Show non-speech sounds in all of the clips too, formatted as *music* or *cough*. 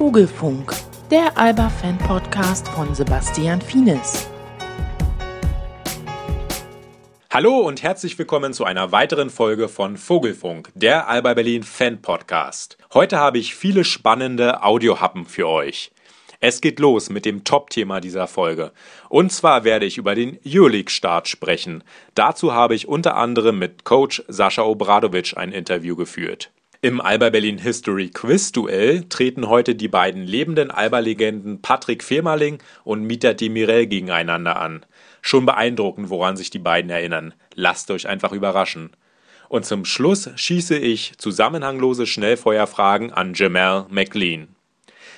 Vogelfunk, der Alba-Fan-Podcast von Sebastian Fienes. Hallo und herzlich willkommen zu einer weiteren Folge von Vogelfunk, der Alba Berlin Fan Podcast. Heute habe ich viele spannende Audiohappen für euch. Es geht los mit dem Top-Thema dieser Folge. Und zwar werde ich über den Euroleague-Start sprechen. Dazu habe ich unter anderem mit Coach Sascha Obradovic ein Interview geführt. Im Alba Berlin History Quiz Duell treten heute die beiden lebenden Alba-Legenden Patrick Femerling und Mita Demirel gegeneinander an. Schon beeindruckend, woran sich die beiden erinnern. Lasst euch einfach überraschen. Und zum Schluss schieße ich zusammenhanglose Schnellfeuerfragen an Jamal McLean.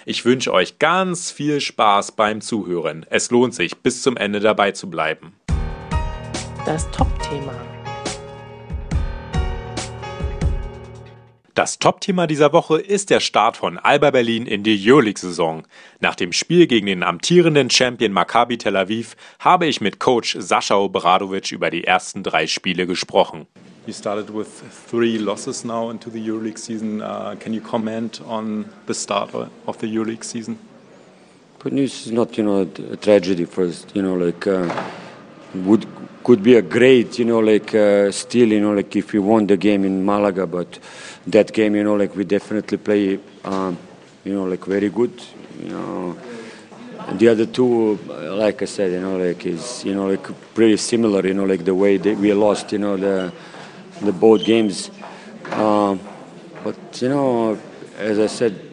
Ich wünsche euch ganz viel Spaß beim Zuhören. Es lohnt sich, bis zum Ende dabei zu bleiben. Das Top-Thema. Das Top-Thema dieser Woche ist der Start von Alba Berlin in die Euroleague-Saison. Nach dem Spiel gegen den amtierenden Champion Maccabi Tel Aviv habe ich mit Coach Sascha Obradovic über die ersten drei Spiele gesprochen. You started with three losses now into the EuroLeague season. Uh, can you comment on the start of the EuroLeague season? Good news is not, you know, a tragedy first. You know, like uh, would could be a great, you know, like uh, still, you know, like if we won the game in Malaga, but that game, you know, like we definitely play, um, you know, like very good. You know, the other two, like I said, you know, like is, you know, like pretty similar. You know, like the way that we lost, you know, the the both games. Um, but you know, as I said,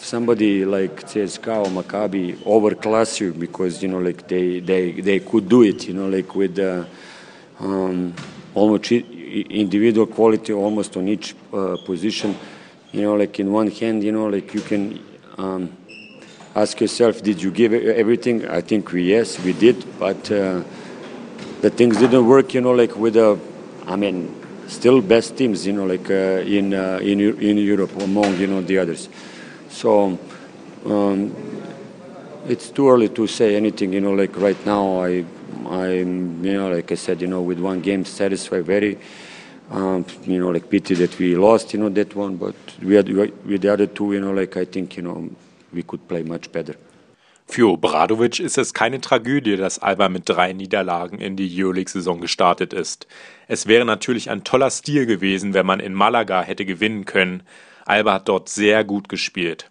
somebody like CSKA or Maccabi overclass you because you know like they they they could do it, you know, like with uh, um, almost individual quality almost on each uh, position. You know, like in one hand, you know, like you can. Um, ask yourself, did you give everything? I think we yes, we did, but uh, the things didn't work. You know, like with the, I mean, still best teams, you know, like uh, in uh, in in Europe among you know the others. So um, it's too early to say anything. You know, like right now, I I'm you know like I said, you know, with one game satisfied, very. Um, you know, like pity that we lost, you know, that one, but we had with the other two, you know, like I think, you know, we could play much better. Für Obradovic ist es keine Tragödie, dass Alba mit drei Niederlagen in die Euroleague-Saison gestartet ist. Es wäre natürlich ein toller Stil gewesen, wenn man in Malaga hätte gewinnen können. Alba hat dort sehr gut gespielt.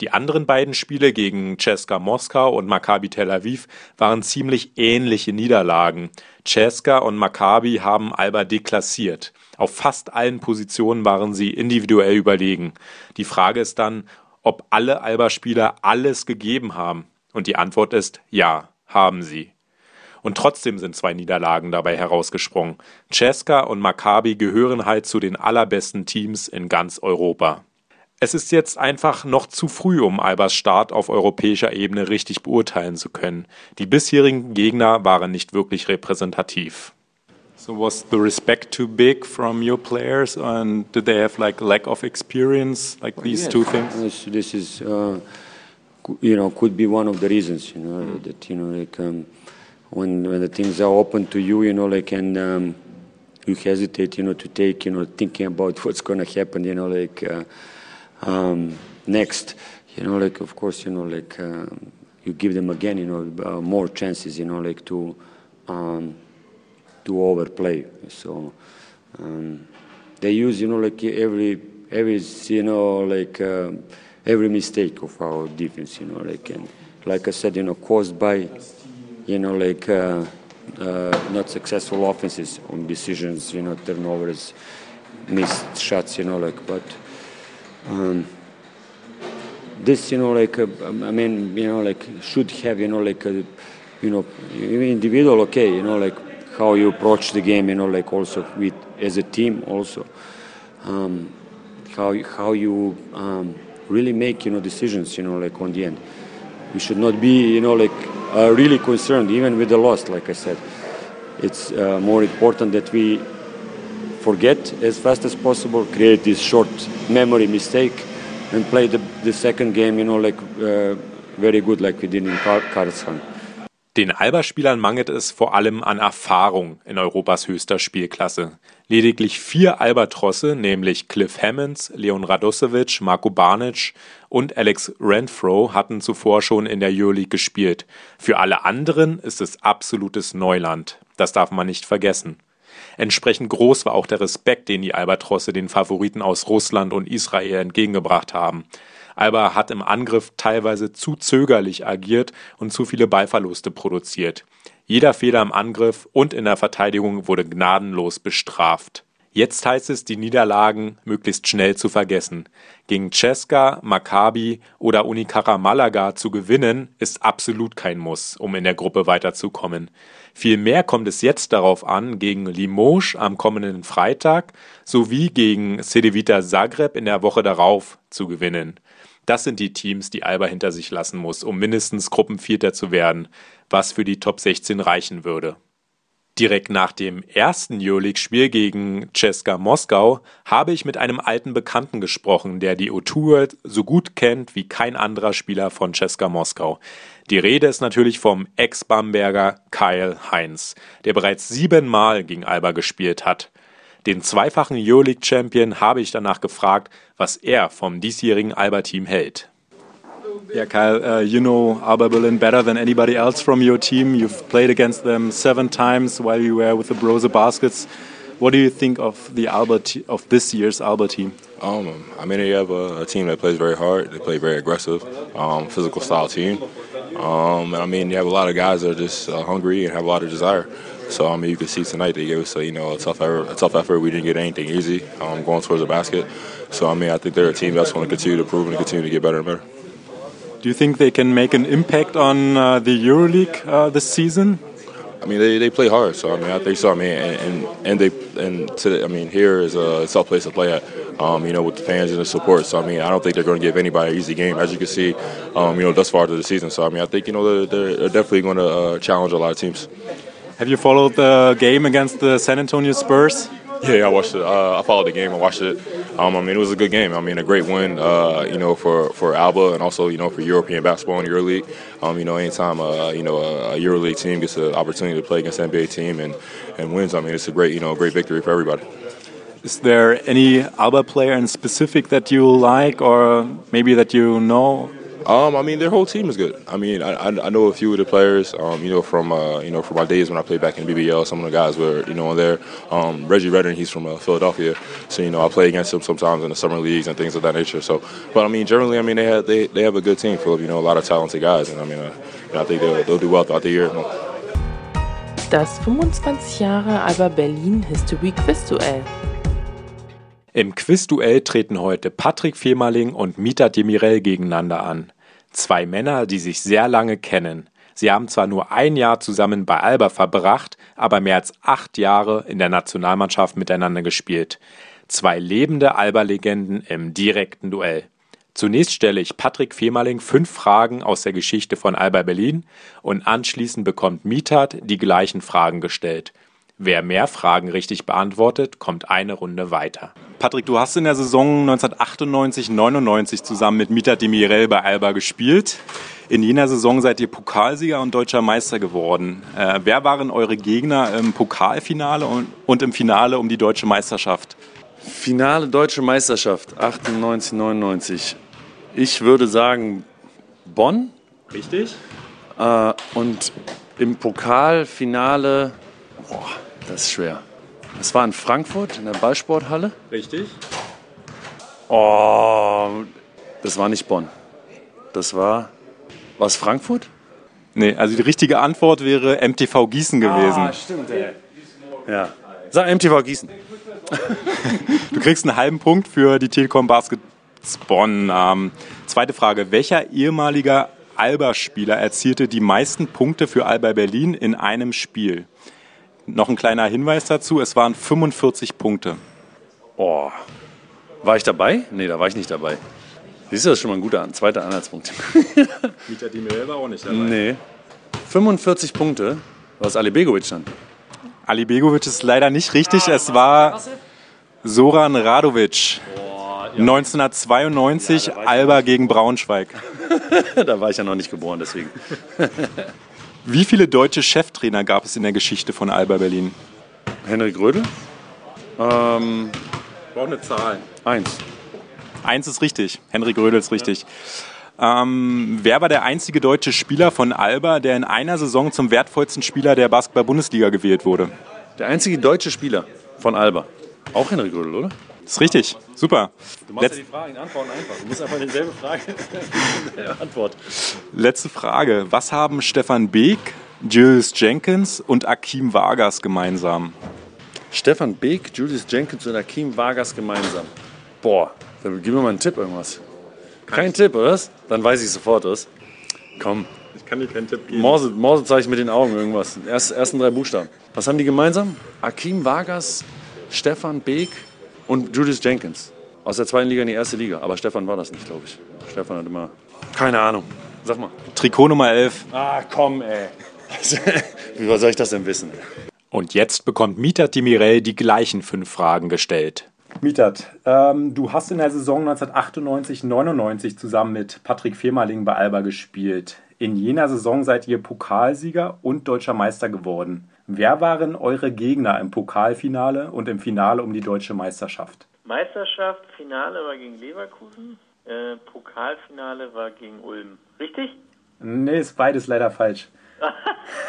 Die anderen beiden Spiele gegen Ceska Moskau und Maccabi Tel Aviv waren ziemlich ähnliche Niederlagen. Ceska und Maccabi haben Alba deklassiert. Auf fast allen Positionen waren sie individuell überlegen. Die Frage ist dann, ob alle Alba-Spieler alles gegeben haben. Und die Antwort ist ja, haben sie. Und trotzdem sind zwei Niederlagen dabei herausgesprungen. Cesca und Maccabi gehören halt zu den allerbesten Teams in ganz Europa. Es ist jetzt einfach noch zu früh, um Albers Start auf europäischer Ebene richtig beurteilen zu können. Die bisherigen Gegner waren nicht wirklich repräsentativ. So was the respect too big from your players, and did they have like lack of experience, like these yes, two things? This, this is. Uh you know, could be one of the reasons, you know, mm. that, you know, like um, when, when the things are open to you, you know, like, and um, you hesitate, you know, to take, you know, thinking about what's to happen, you know, like uh, um, next, you know, like, of course, you know, like, uh, you give them again, you know, uh, more chances, you know, like to, um, to overplay. So um, they use, you know, like every, every, you know, like, um, every mistake of our defense, you know, like and like I said, you know, caused by, you know, like uh, uh, not successful offenses on decisions, you know, turnovers, missed shots, you know, like, but um, this, you know, like, uh, I mean, you know, like, should have, you know, like, a, you know, individual, okay, you know, like how you approach the game, you know, like also with as a team, also um, how how you. Um, really make you know decisions you know like on the end we should not be you know like uh, really concerned even with the loss like i said it's uh, more important that we forget as fast as possible create this short memory mistake and play the, the second game you know like uh, very good like we did in Karlsruhe Den Alba-Spielern mangelt es vor allem an Erfahrung in Europas höchster Spielklasse. Lediglich vier Albatrosse, nämlich Cliff Hammonds, Leon Radosevic, Marco Banic und Alex Renfro hatten zuvor schon in der Euroleague gespielt. Für alle anderen ist es absolutes Neuland. Das darf man nicht vergessen. Entsprechend groß war auch der Respekt, den die Albatrosse den Favoriten aus Russland und Israel entgegengebracht haben. Alba hat im Angriff teilweise zu zögerlich agiert und zu viele Ballverluste produziert. Jeder Fehler im Angriff und in der Verteidigung wurde gnadenlos bestraft. Jetzt heißt es, die Niederlagen möglichst schnell zu vergessen. Gegen Cesca, Maccabi oder Unicara Malaga zu gewinnen, ist absolut kein Muss, um in der Gruppe weiterzukommen. Vielmehr kommt es jetzt darauf an, gegen Limoges am kommenden Freitag sowie gegen Cedevita Zagreb in der Woche darauf zu gewinnen. Das sind die Teams, die Alba hinter sich lassen muss, um mindestens Gruppenvierter zu werden, was für die Top 16 reichen würde. Direkt nach dem ersten Euroleague-Spiel gegen Ceska Moskau habe ich mit einem alten Bekannten gesprochen, der die O-Tour so gut kennt wie kein anderer Spieler von Ceska Moskau. Die Rede ist natürlich vom Ex-Bamberger Kyle Heinz, der bereits siebenmal gegen Alba gespielt hat. Den zweifachen Euroleague-Champion habe ich danach gefragt, was er vom diesjährigen Alba-Team hält. Yeah, Kyle, uh, you know Alba Berlin better than anybody else from your team. You've played against them seven times while you were with the Brose Baskets. What do you think of the Alba of this year's Alba team? Um, I mean, they have a, a, team that plays very hard. They play very aggressive, um, physical style team. Um, and I mean, you have a lot of guys that are just uh, hungry and have a lot of desire. So I mean, you can see tonight they gave us a, you know a tough effort. A tough effort. We didn't get anything easy um, going towards the basket. So I mean, I think they're a team that's going to continue to prove and continue to get better and better. Do you think they can make an impact on uh, the EuroLeague uh, this season? I mean, they, they play hard, so I mean, I think so. I mean, and and, and they and to, I mean, here is a tough place to play at. Um, you know, with the fans and the support. So I mean, I don't think they're going to give anybody an easy game, as you can see. Um, you know, thus far to the season. So I mean, I think you know they're, they're definitely going to uh, challenge a lot of teams. Have you followed the game against the San Antonio Spurs? Yeah, I watched it. Uh, I followed the game. I watched it. Um, I mean, it was a good game. I mean, a great win. Uh, you know, for, for Alba and also you know for European basketball in EuroLeague. Um, you know, anytime uh, you know a, a EuroLeague team gets an opportunity to play against an NBA team and, and wins, I mean, it's a great you know great victory for everybody. Is there any Alba player in specific that you like, or maybe that you know um, I mean, their whole team is good. I mean, I, I know a few of the players. Um, you know, from uh, you know from my days when I played back in BBL, some of the guys were you know there. Um, Reggie Redden, he's from uh, Philadelphia, so you know I play against him sometimes in the summer leagues and things of that nature. So, but I mean, generally, I mean they have they, they have a good team of you know a lot of talented guys, and I mean, uh, I think they'll, they'll do well throughout the year. Das 25 Jahre Alba Berlin History Quiz Duell. Im Quizduell treten heute Patrick Femerling und Mita Demirel gegeneinander an. Zwei Männer, die sich sehr lange kennen. Sie haben zwar nur ein Jahr zusammen bei Alba verbracht, aber mehr als acht Jahre in der Nationalmannschaft miteinander gespielt. Zwei lebende Alba-Legenden im direkten Duell. Zunächst stelle ich Patrick Femerling fünf Fragen aus der Geschichte von Alba Berlin und anschließend bekommt Mitat die gleichen Fragen gestellt. Wer mehr Fragen richtig beantwortet, kommt eine Runde weiter. Patrick, du hast in der Saison 1998-99 zusammen mit Mita Demirel bei Alba gespielt. In jener Saison seid ihr Pokalsieger und deutscher Meister geworden. Äh, wer waren eure Gegner im Pokalfinale und, und im Finale um die deutsche Meisterschaft? Finale deutsche Meisterschaft 98, 99. Ich würde sagen Bonn. Richtig. Äh, und im Pokalfinale, boah, das ist schwer. Es war in Frankfurt in der Ballsporthalle. Richtig. Oh, das war nicht Bonn. Das war. War es Frankfurt? Nee, also die richtige Antwort wäre MTV Gießen gewesen. Ah, stimmt, ey. Ja. Sag MTV Gießen. *laughs* du kriegst einen halben Punkt für die Telekom Baskets Bonn. Ähm, zweite Frage. Welcher ehemaliger Alba-Spieler erzielte die meisten Punkte für Alba Berlin in einem Spiel? Noch ein kleiner Hinweis dazu, es waren 45 Punkte. Oh. War ich dabei? Nee, da war ich nicht dabei. Siehst du, das ist schon mal ein guter zweiter Anhaltspunkt. *laughs* Mieter Demirel war auch nicht dabei. Nee. 45 Punkte, was Ali Begovic dann. Ali Begovic ist leider nicht richtig. Es war Soran Radovic. 1992 ja, Alba gegen Braunschweig. *laughs* da war ich ja noch nicht geboren, deswegen. *laughs* Wie viele deutsche Cheftrainer gab es in der Geschichte von Alba Berlin? Henrik Rödel. Ähm, Braucht eine Zahl. eins. Eins ist richtig. Henrik Rödel ist richtig. Ähm, wer war der einzige deutsche Spieler von Alba, der in einer Saison zum wertvollsten Spieler der Basketball-Bundesliga gewählt wurde? Der einzige deutsche Spieler von Alba. Auch Henrik Rödel, oder? Das ist richtig. Super. Du machst Letz ja die Fragen, Antworten einfach. Du musst einfach dieselbe Frage *laughs* Antwort. letzte Frage. Was haben Stefan Beek, Julius Jenkins und Akim Vargas gemeinsam? Stefan Beek, Julius Jenkins und Akim Vargas gemeinsam. Boah, dann gib mir mal einen Tipp, irgendwas. Kein Tipp, oder? Dann weiß ich sofort, was. Komm, Ich kann dir keinen Tipp geben. Morse, Morse zeige ich mit den Augen irgendwas. Erst, ersten drei Buchstaben. Was haben die gemeinsam? Akim Vargas, Stefan Beek und Julius Jenkins. Aus der zweiten Liga in die erste Liga. Aber Stefan war das nicht, glaube ich. Stefan hat immer. Keine Ahnung. Sag mal. Trikot Nummer 11. Ah, komm, ey. *laughs* Wie soll ich das denn wissen? Und jetzt bekommt Mieter Timirel die gleichen fünf Fragen gestellt. Mietert, ähm, du hast in der Saison 1998-99 zusammen mit Patrick Firmaling bei Alba gespielt. In jener Saison seid ihr Pokalsieger und deutscher Meister geworden. Wer waren eure Gegner im Pokalfinale und im Finale um die deutsche Meisterschaft? Meisterschaft, Finale war gegen Leverkusen, äh, Pokalfinale war gegen Ulm. Richtig? Nee, ist beides leider falsch. *laughs*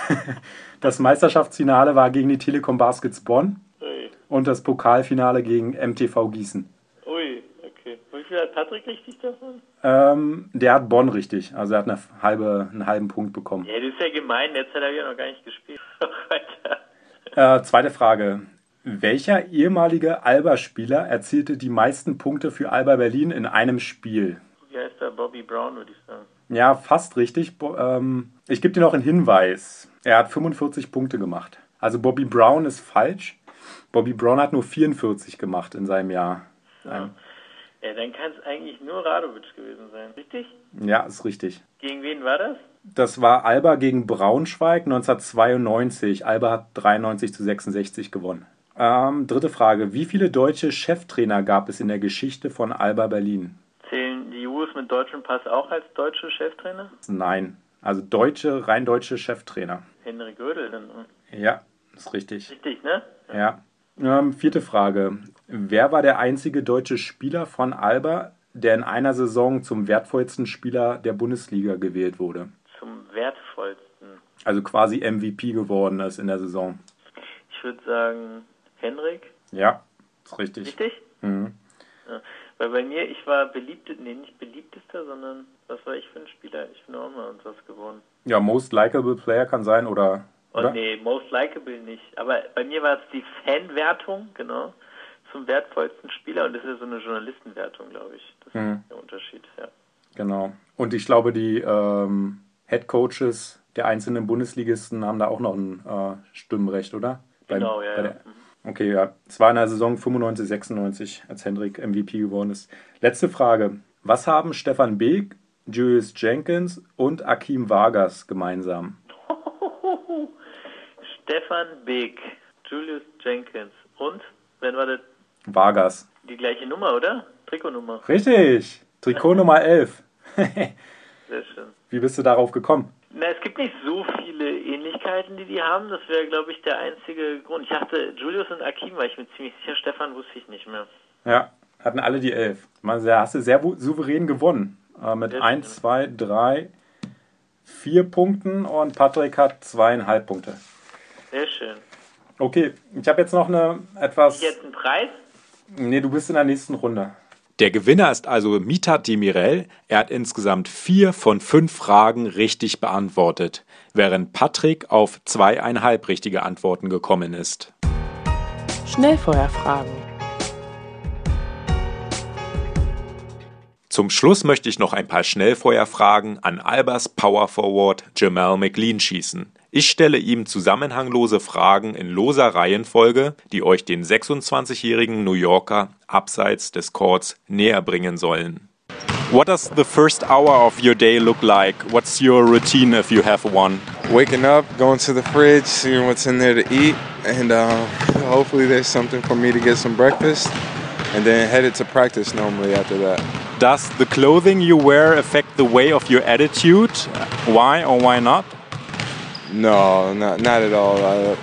*laughs* das Meisterschaftsfinale war gegen die Telekom Baskets Bonn Ui, und das Pokalfinale gegen MTV Gießen. ui, okay. Wie viel hat Patrick richtig davon? Ähm, der hat Bonn richtig, also er hat eine halbe, einen halben Punkt bekommen. Ja, das ist ja gemein, derzeit habe ich ja noch gar nicht gespielt. Äh, zweite Frage. Welcher ehemalige Alba-Spieler erzielte die meisten Punkte für Alba Berlin in einem Spiel? Wie heißt der Bobby Brown, würde ich sagen. Ja, fast richtig. Bo ähm, ich gebe dir noch einen Hinweis. Er hat 45 Punkte gemacht. Also Bobby Brown ist falsch. Bobby Brown hat nur 44 gemacht in seinem Jahr. Ähm, Ja, dann kann es eigentlich nur Radovic gewesen sein. Richtig? ja, ist richtig. Gegen wen war das? Das war Alba gegen Braunschweig 1992. Alba hat 93 zu 66 gewonnen. Ähm, dritte Frage. Wie viele deutsche Cheftrainer gab es in der Geschichte von Alba Berlin? Zählen die Jusos mit deutschem Pass auch als deutsche Cheftrainer? Nein. Also deutsche, rein deutsche Cheftrainer. Henrik Gödel dann. Ja, ist richtig. Richtig, ne? Ja. Ähm, vierte Frage. Wer war der einzige deutsche Spieler von Alba, der in einer Saison zum wertvollsten Spieler der Bundesliga gewählt wurde? Zum wertvollsten. Also quasi MVP geworden ist in der Saison. Ich würde sagen Henrik. Ja, ist richtig. Richtig? Mhm. Ja. Weil bei mir, ich war beliebte, nee, nicht beliebtester, sondern was war ich für ein Spieler? Ich bin auch mal und was gewonnen. Ja, Most Likeable Player kann sein oder. Oh oder? nee, most likable nicht. Aber bei mir war es die Fanwertung, genau, zum wertvollsten Spieler und das ist ja so eine Journalistenwertung, glaube ich. Das Mhm. ist der Unterschied, ja. Genau. Und ich glaube, die ähm, Head Coaches der einzelnen Bundesligisten haben da auch noch ein äh, Stimmrecht, oder? Beim- Genau, ja, bei ja. der- Okay, ja. Es war in der Saison 95, 96, als Hendrik MVP geworden ist. Letzte Frage. Was haben Stefan Beek, Julius Jenkins und Akim Vargas gemeinsam? *laughs* Stefan Beek, Julius Jenkins und, wenn war das Vargas. die gleiche Nummer, oder? Trikotnummer. Richtig. Trikot Nummer 11. *laughs* Sehr schön. Wie bist du darauf gekommen? Na, es gibt nicht so viele Ähnlichkeiten, die die haben. Das wäre, glaube ich, der einzige Grund. Ich dachte, Julius und Akim war ich mir ziemlich sicher. Stefan wusste ich nicht mehr. Ja, hatten alle die 11. Man, da hast du sehr souverän gewonnen. Äh, mit Sehr 1, 2, 3, 4 Punkten und Patrick hat zweieinhalb Punkte. Sehr schön. Okay, ich habe jetzt noch eine etwas. Jetzt ein Preis? Nee, du bist in der nächsten Runde. Der Gewinner ist also Mitat Demirel. Er hat insgesamt vier von fünf Fragen richtig beantwortet, während Patrick auf zweieinhalb richtige Antworten gekommen ist. Schnellfeuerfragen. Zum Schluss möchte ich noch ein paar Schnellfeuerfragen an Albers Power Forward Jamal McLean schießen. Ich stelle ihm zusammenhanglose Fragen in loser Reihenfolge, die euch den 26-jährigen New Yorker abseits des Courts näher bringen sollen. What does the first hour of your day look like? What's your routine if you have one? waking up, going to the fridge, seeing what's in there to eat, and uh, hopefully there's something for me to get some breakfast, and then headed to practice normally after that. Does the clothing you wear affect the way of your attitude? Why or why not? No, not not at all. I,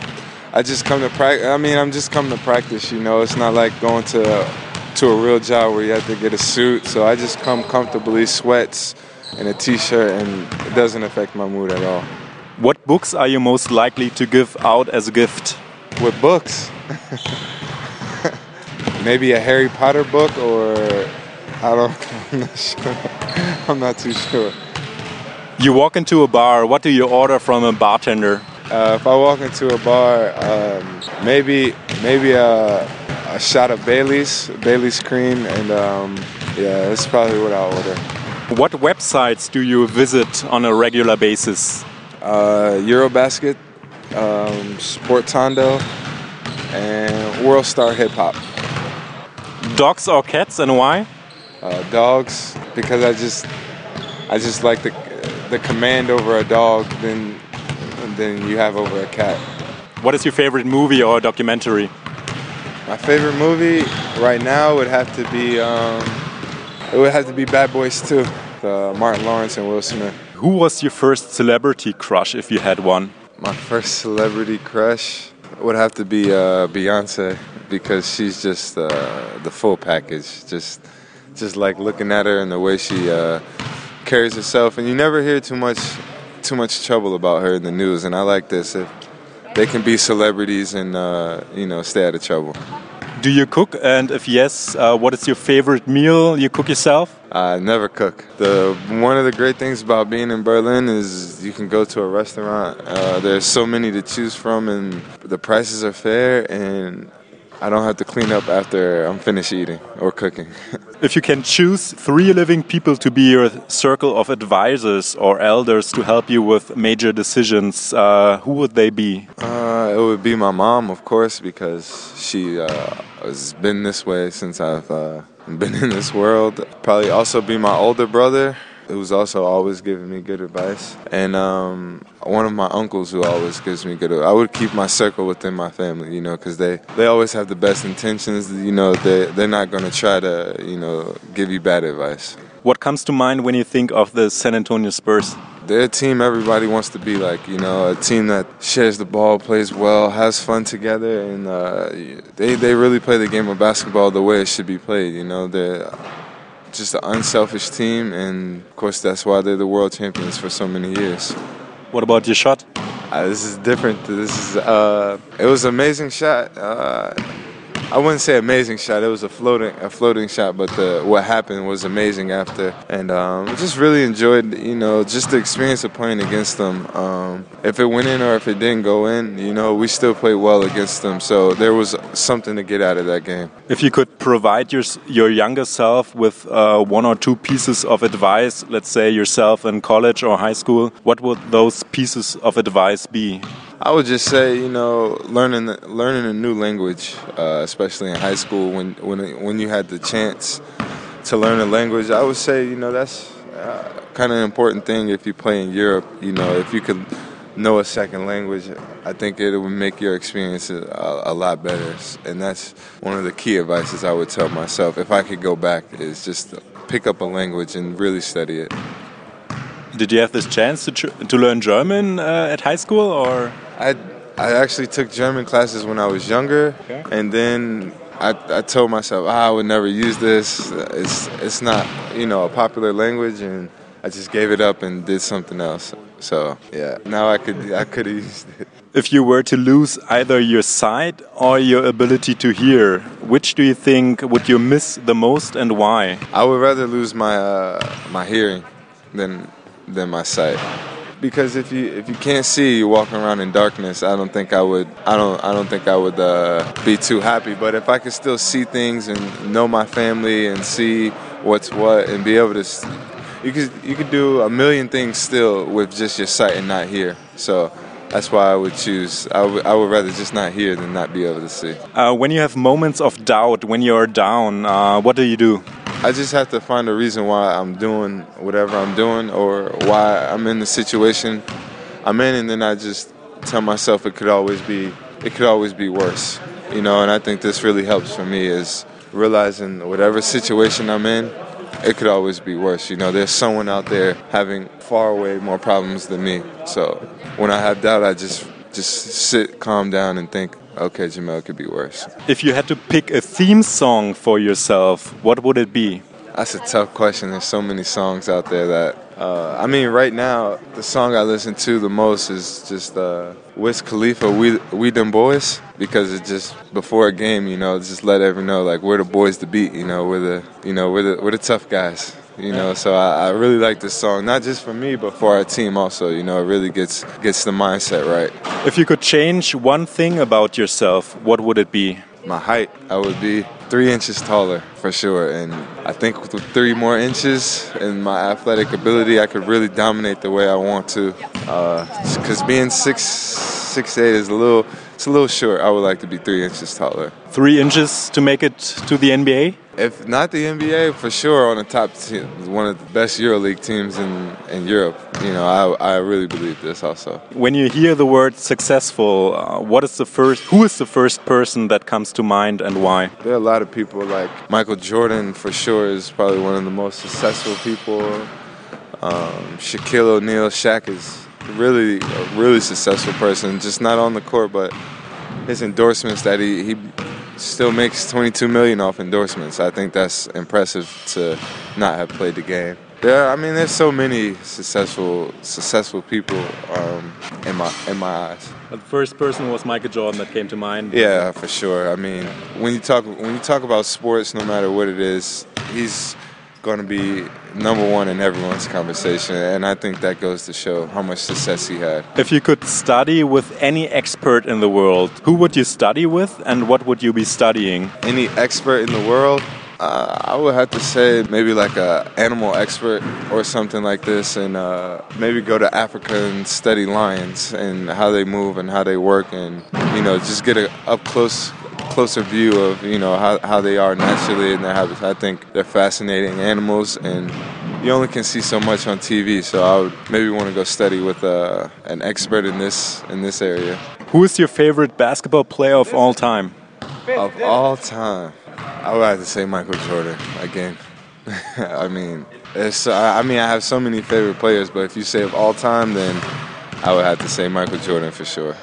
I just come to practice. I mean, I'm just coming to practice. You know, it's not like going to to a real job where you have to get a suit. So I just come comfortably, sweats and a t-shirt, and it doesn't affect my mood at all. What books are you most likely to give out as a gift? With books, *laughs* maybe a Harry Potter book, or I don't. *laughs* I'm not sure. I'm not too sure. You walk into a bar. What do you order from a bartender? Uh, if I walk into a bar, um, maybe maybe a, a, shot of Bailey's, Bailey's cream, and um, yeah, that's probably what I'll order. What websites do you visit on a regular basis? Uh, Eurobasket, um, Sportando, and World Star Hip Hop. Dogs or cats, and why? Uh, dogs, because I just I just like the the command over a dog than than you have over a cat. What is your favorite movie or documentary? My favorite movie right now would have to be um, it would have to be Bad Boys 2, uh, Martin Lawrence and Will Smith. Who was your first celebrity crush, if you had one? My first celebrity crush would have to be uh, Beyonce because she's just uh, the full package. Just, just like looking at her and the way she uh, carries herself, and you never hear too much, too much trouble about her in the news. And I like this. If they can be celebrities and uh, you know stay out of trouble. Do you cook? And if yes, uh, what is your favorite meal you cook yourself? I never cook. The one of the great things about being in Berlin is you can go to a restaurant. Uh, there's so many to choose from, and the prices are fair, and I don't have to clean up after I'm finished eating or cooking. *laughs* if you can choose three living people to be your circle of advisors or elders to help you with major decisions, uh, who would they be? Uh, it would be my mom, of course, because she uh, has been this way since I've uh, been in this world. Probably also be my older brother who's also always giving me good advice, and um, one of my uncles who always gives me good. I would keep my circle within my family, you know, because they they always have the best intentions. You know, they they're not going to try to you know give you bad advice. What comes to mind when you think of the San Antonio Spurs? They're a team everybody wants to be like, you know, a team that shares the ball, plays well, has fun together, and uh, they they really play the game of basketball the way it should be played. You know, they're just an unselfish team, and of course that's why they're the world champions for so many years. What about your shot? Uh, this is different. This is uh, it was an amazing shot. Uh, I wouldn't say amazing shot. It was a floating a floating shot, but the, what happened was amazing after, and um, just really enjoyed you know just the experience of playing against them. Um, if it went in or if it didn't go in, you know we still played well against them. So there was something to get out of that game. If you could provide your your younger self with uh, one or two pieces of advice, let's say yourself in college or high school, what would those pieces of advice be? I would just say, you know, learning learning a new language, uh, especially in high school, when when when you had the chance to learn a language, I would say, you know, that's uh, kind of an important thing if you play in Europe. You know, if you could know a second language, I think it would make your experience a, a, lot better. And that's one of the key advices I would tell myself if I could go back is just pick up a language and really study it. Did you have this chance to to learn German uh, at high school, or? I I actually took German classes when I was younger, okay. and then I, I told myself ah, I would never use this. It's it's not you know a popular language, and I just gave it up and did something else. So yeah, now I could I could have used it. If you were to lose either your sight or your ability to hear, which do you think would you miss the most, and why? I would rather lose my uh, my hearing than than my sight. Because if you if you can't see, you're walking around in darkness. I don't think I would. I don't. I don't think I would uh, be too happy. But if I could still see things and know my family and see what's what and be able to, you could you could do a million things still with just your sight and not hear. So that's why I would choose. I would, I would rather just not hear than not be able to see. Uh, when you have moments of doubt, when you're down, uh, what do you do? I just have to find a reason why I'm doing whatever I'm doing or why I'm in the situation I'm in, and then I just tell myself it could always be it could always be worse, you know. And I think this really helps for me is realizing whatever situation I'm in, it could always be worse. You know, there's someone out there having far away more problems than me. So when I have doubt, I just just sit, calm down, and think, okay, Jamel could be worse. If you had to pick a theme song for yourself, what would it be? That's a tough question. There's so many songs out there that. Uh, I mean, right now, the song I listen to the most is just uh, Wiz Khalifa, "We We Them Boys," because it just before a game, you know, just let everyone know like we're the boys to beat. You know, we're the you know we're the we're the tough guys. You know, so I, I really like this song, not just for me, but for our team also. You know, it really gets gets the mindset right. If you could change one thing about yourself, what would it be? My height, I would be three inches taller for sure. And I think with three more inches and my athletic ability, I could really dominate the way I want to. Because uh, being six six eight is a little it's a little short. I would like to be three inches taller. Three inches to make it to the NBA? If not the NBA, for sure on the top team, one of the best EuroLeague teams in, in Europe. You know, I, I really believe this also. When you hear the word successful, uh, what is the first? Who is the first person that comes to mind, and why? There are a lot of people like Michael Jordan. For sure, is probably one of the most successful people. Um, Shaquille O'Neal, Shaq is really a really successful person, just not on the court, but his endorsements that he, he still makes 22 million off endorsements. I think that's impressive to not have played the game. There, I mean, there's so many successful successful people um, in my in my eyes. The first person was Michael Jordan that came to mind. Yeah, for sure. I mean, when you talk when you talk about sports, no matter what it is, he's going to be number one in everyone's conversation, and I think that goes to show how much success he had. If you could study with any expert in the world, who would you study with, and what would you be studying? Any expert in the world? Uh, I would have to say maybe like a animal expert or something like this, and uh, maybe go to Africa and study lions and how they move and how they work, and you know just get a up close closer view of you know how, how they are naturally in their habits. I think they're fascinating animals, and you only can see so much on TV. So I would maybe want to go study with uh, an expert in this in this area. Who is your favorite basketball player of all time? Of all time, I would have to say Michael Jordan again. *laughs* I mean, it's, I mean, I have so many favorite players, but if you say of all time, then I would have to say Michael Jordan for sure.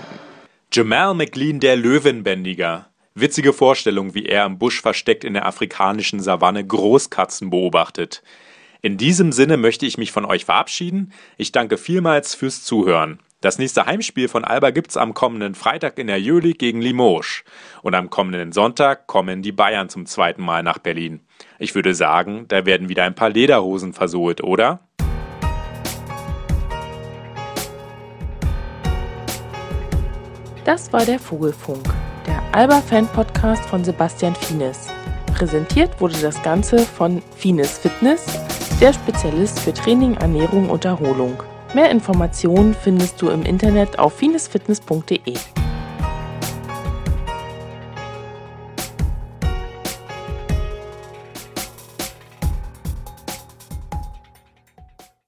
Jamal McLean, der Löwenbändiger. Witzige Vorstellung, wie er im Busch versteckt in der afrikanischen Savanne Großkatzen beobachtet. In diesem Sinne möchte ich mich von euch verabschieden. Ich danke vielmals fürs Zuhören. Das nächste Heimspiel von Alba gibt's am kommenden Freitag in der Jöli gegen Limoges. Und am kommenden Sonntag kommen die Bayern zum zweiten Mal nach Berlin. Ich würde sagen, da werden wieder ein paar Lederhosen versohlt, oder? Das war der Vogelfunk, der Alba-Fan-Podcast von Sebastian Fienes. Präsentiert wurde das Ganze von Fienes Fitness, der Spezialist für Training, Ernährung und Erholung. Mehr Informationen findest du im Internet auf finesfitness.de.